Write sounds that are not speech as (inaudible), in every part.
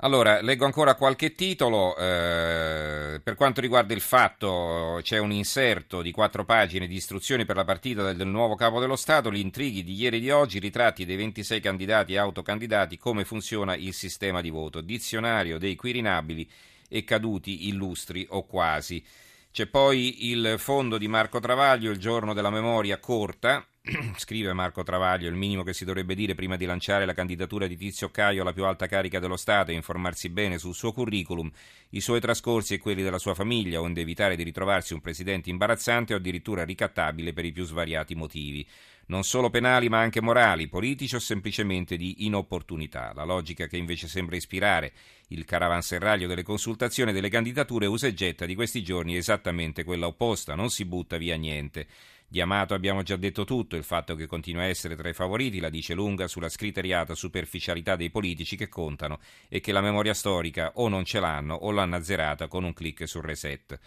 Allora, leggo ancora qualche titolo. Eh, per quanto riguarda il fatto, c'è un inserto di quattro pagine di istruzioni per la partita del, del, nuovo capo dello Stato, gli intrighi di ieri e di oggi, ritratti dei 26 candidati e autocandidati, come funziona il sistema di voto, dizionario dei quirinabili e caduti illustri o quasi. C'è poi il fondo di Marco Travaglio, il giorno della memoria corta, (clears throat) scrive Marco Travaglio, il minimo che si dovrebbe dire prima di lanciare la candidatura di Tizio Caio alla più alta carica dello Stato è informarsi bene sul suo curriculum, i suoi trascorsi e quelli della sua famiglia, onde evitare di ritrovarsi un presidente imbarazzante o addirittura ricattabile per i più svariati motivi non solo penali ma anche morali, politici o semplicemente di inopportunità. La logica che invece sembra ispirare il caravanserraglio delle consultazioni e delle candidature usa e getta di questi giorni è esattamente quella opposta, non si butta via niente. Di Amato abbiamo già detto tutto, il fatto che continua a essere tra i favoriti la dice lunga sulla scriteriata superficialità dei politici che contano e che la memoria storica o non ce l'hanno o l'hanno azzerata con un clic sul reset.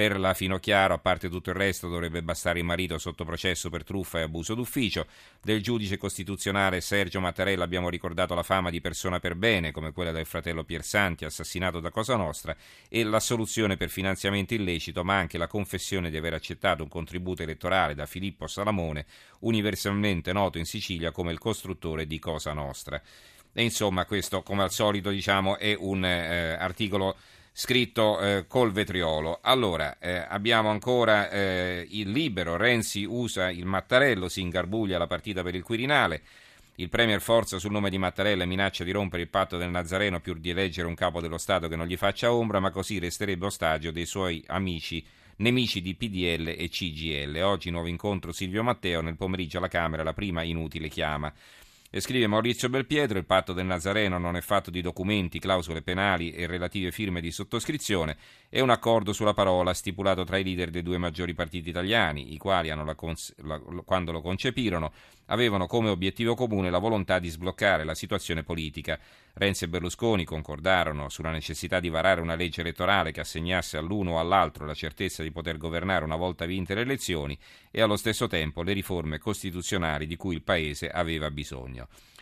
Per la Finocchiaro, a parte tutto il resto, dovrebbe bastare il marito sotto processo per truffa e abuso d'ufficio. Del giudice costituzionale Sergio Mattarella abbiamo ricordato la fama di persona per bene, come quella del fratello Piersanti, assassinato da Cosa Nostra, e l'assoluzione per finanziamento illecito, ma anche la confessione di aver accettato un contributo elettorale da Filippo Salamone, universalmente noto in Sicilia come il costruttore di Cosa Nostra. E insomma, questo, come al solito, diciamo, è un eh, articolo scritto eh, col vetriolo. Allora, eh, abbiamo ancora eh, il libero, Renzi usa il Mattarello, si ingarbuglia la partita per il Quirinale. Il Premier forza sul nome di Mattarella e minaccia di rompere il patto del Nazareno pur di eleggere un capo dello Stato che non gli faccia ombra, ma così resterebbe ostaggio dei suoi amici, nemici di PDL e CGL. Oggi nuovo incontro Silvio Matteo, nel pomeriggio alla Camera la prima inutile chiama. E scrive Maurizio Belpietro, il patto del Nazareno non è fatto di documenti, clausole penali e relative firme di sottoscrizione, è un accordo sulla parola stipulato tra i leader dei due maggiori partiti italiani, i quali, cons- la, quando lo concepirono, avevano come obiettivo comune la volontà di sbloccare la situazione politica. Renzi e Berlusconi concordarono sulla necessità di varare una legge elettorale che assegnasse all'uno o all'altro la certezza di poter governare una volta vinte le elezioni e allo stesso tempo le riforme costituzionali di cui il Paese aveva bisogno.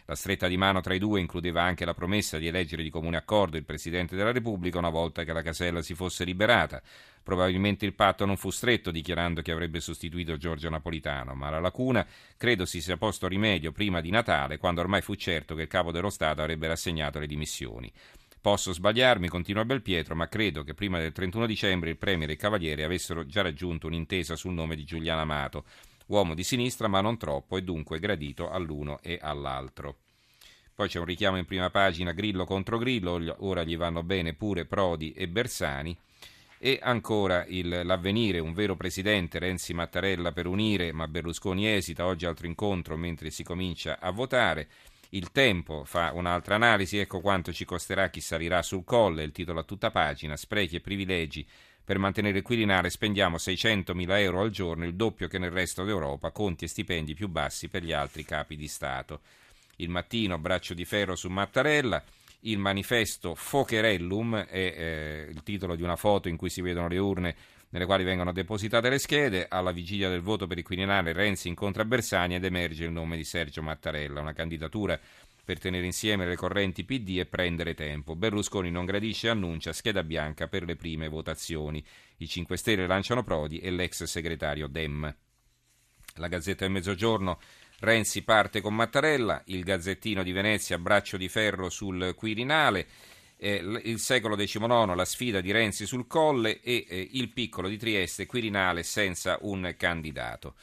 La stretta di mano tra i due includeva anche la promessa di eleggere di comune accordo il Presidente della Repubblica una volta che la casella si fosse liberata. Probabilmente il patto non fu stretto dichiarando che avrebbe sostituito Giorgio Napolitano, ma alla lacuna credo si sia posto rimedio prima di Natale, quando ormai fu certo che il capo dello Stato avrebbe rassegnato le dimissioni. Posso sbagliarmi, continua Belpietro, ma credo che prima del 31 dicembre il Premier e il Cavaliere avessero già raggiunto un'intesa sul nome di Giuliano Amato uomo di sinistra ma non troppo e dunque gradito all'uno e all'altro. Poi c'è un richiamo in prima pagina Grillo contro Grillo, ora gli vanno bene pure Prodi e Bersani. E ancora il, l'avvenire, un vero presidente, Renzi Mattarella per unire, ma Berlusconi esita, oggi altro incontro mentre si comincia a votare. Il tempo fa un'altra analisi, ecco quanto ci costerà chi salirà sul colle, il titolo a tutta pagina, sprechi e privilegi per mantenere il Quirinale spendiamo 600.000 euro al giorno, il doppio che nel resto d'Europa, conti e stipendi più bassi per gli altri capi di Stato. Il mattino, braccio di ferro su Mattarella. Il manifesto Focherellum è eh, il titolo di una foto in cui si vedono le urne nelle quali vengono depositate le schede. Alla vigilia del voto per il Quirinale Renzi incontra Bersani ed emerge il nome di Sergio Mattarella, una candidatura per tenere insieme le correnti PD e prendere tempo. Berlusconi non gradisce e annuncia scheda bianca per le prime votazioni. I 5 Stelle lanciano Prodi e l'ex segretario Dem. La Gazzetta del Mezzogiorno Renzi parte con Mattarella, il Gazzettino di Venezia braccio di ferro sul Quirinale, eh, il secolo XIX la sfida di Renzi sul Colle e eh, il piccolo di Trieste Quirinale senza un candidato.